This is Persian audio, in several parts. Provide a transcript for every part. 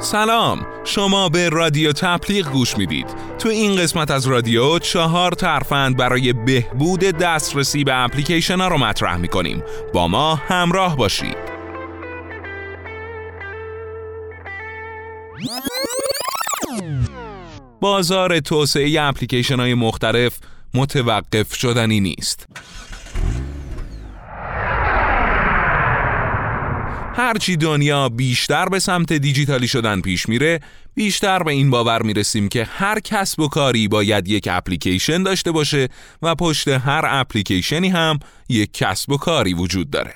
سلام. شما به رادیو تبلیغ گوش می‌دید. تو این قسمت از رادیو چهار ترفند برای بهبود دسترسی به اپلیکیشن ها رو مطرح می‌کنیم. با ما همراه باشید. بازار توسعه اپلیکیشن های مختلف متوقف شدنی نیست. هرچی دنیا بیشتر به سمت دیجیتالی شدن پیش میره بیشتر به این باور می‌رسیم که هر کسب و کاری باید یک اپلیکیشن داشته باشه و پشت هر اپلیکیشنی هم یک کسب و کاری وجود داره.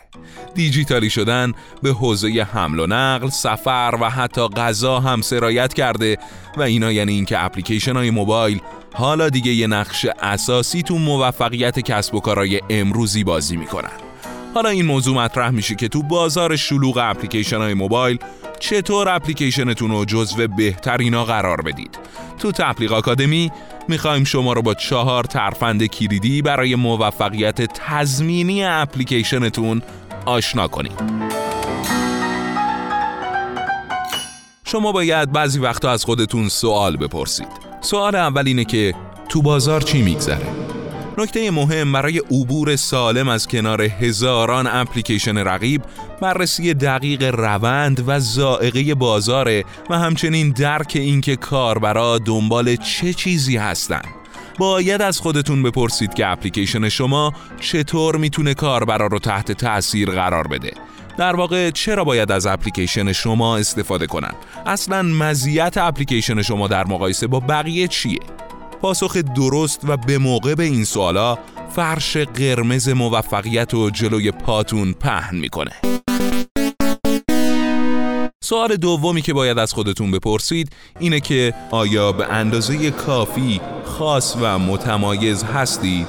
دیجیتالی شدن به حوزه حمل و نقل، سفر و حتی غذا هم سرایت کرده و اینا یعنی اینکه اپلیکیشن های موبایل حالا دیگه یه نقش اساسی تو موفقیت کسب و کارهای امروزی بازی می‌کنن. حالا این موضوع مطرح میشه که تو بازار شلوغ اپلیکیشن های موبایل چطور اپلیکیشنتون رو جزو بهترینا قرار بدید. تو تبلیغ آکادمی می‌خوایم شما رو با چهار ترفند کلیدی برای موفقیت تضمینی اپلیکیشنتون آشنا کنیم. شما باید بعضی وقتا از خودتون سوال بپرسید. سوال اول اینه که تو بازار چی میگذره؟ نکته مهم برای عبور سالم از کنار هزاران اپلیکیشن رقیب بررسی دقیق روند و زائقه بازاره و همچنین درک اینکه کاربرا دنبال چه چیزی هستند. باید از خودتون بپرسید که اپلیکیشن شما چطور می‌تونه کاربرا رو تحت تأثیر قرار بده در واقع چرا باید از اپلیکیشن شما استفاده کنن؟ اصلا مزیت اپلیکیشن شما در مقایسه با بقیه چیه؟ پاسخ درست و به موقع به این سوالا فرش قرمز موفقیت و جلوی پاتون پهن می‌کنه. سوال دومی که باید از خودتون بپرسید اینه که آیا به اندازه کافی خاص و متمایز هستید؟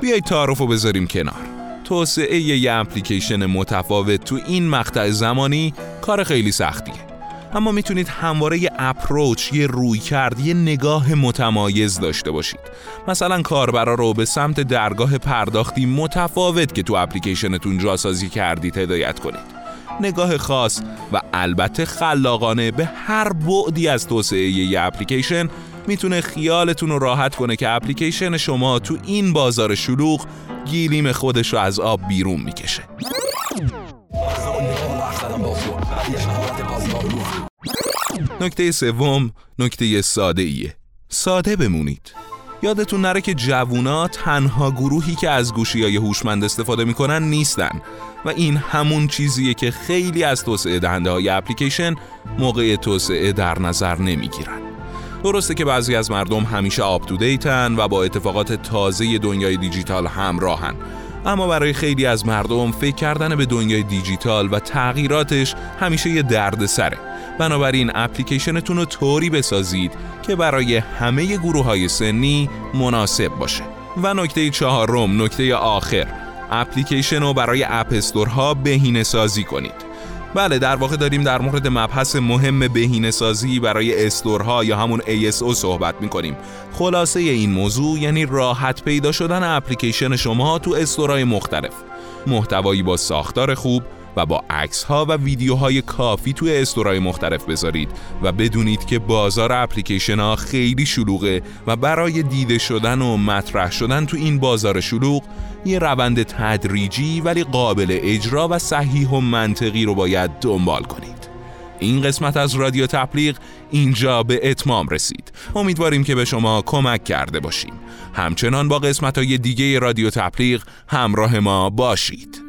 بیایید تعارف رو بذاریم کنار. توسعه یه اپلیکیشن متفاوت تو این مقطع زمانی کار خیلی سختیه. اما می‌تونید همواره یه اپروچ، یه روی کرد، یه نگاه متمایز داشته باشید. مثلا کاربرا رو به سمت درگاه پرداختی متفاوت که تو اپلیکیشنتون جاسازی کردید هدایت کنید. نگاه خاص و البته خلاقانه به هر بعدی از توسعه یه اپلیکیشن می‌تونه خیالتون رو راحت کنه که اپلیکیشن شما تو این بازار شلوغ گیلیم خودش رو از آب بیرون می‌کشه. نکته سوم نکته ساده ایه ساده بمونید. یادتون نره که جوونا تنها گروهی که از گوشی های هوشمند استفاده می‌کنن نیستن و این همون چیزیه که خیلی از توسعه دهنده های اپلیکیشن موقع توسعه در نظر نمی‌گیرن. درسته که بعضی از مردم همیشه آپ و با اتفاقات تازه دنیای دیجیتال همراهن. اما برای خیلی از مردم فکر کردن به دنیای دیجیتال و تغییراتش همیشه یه درد سره بنابراین اپلیکیشنتون رو طوری بسازید که برای همه گروه های سنی مناسب باشه. و نکته چهارم نکته آخر. اپلیکیشن رو برای اپ استورها بهینه سازی کنید. بله در واقع داریم در مورد مبحث مهم بهینه سازی برای استورها یا همون ASO صحبت می کنیم خلاصه این موضوع یعنی راحت پیدا شدن اپلیکیشن شما تو استورهای مختلف. محتوایی با ساختار خوب و با عکس ها و ویدیوهای کافی توی استورای مختلف بذارید و بدونید که بازار اپلیکیشن ها خیلی شلوغه و برای دیده شدن و مطرح شدن تو این بازار شلوغ یه روند تدریجی ولی قابل اجرا و صحیح و منطقی رو باید دنبال کنید. این قسمت از رادیو تبلیغ اینجا به اتمام رسید. امیدواریم که به شما کمک کرده باشیم. همچنان با قسمت های دیگه رادیو تبلیغ همراه ما باشید.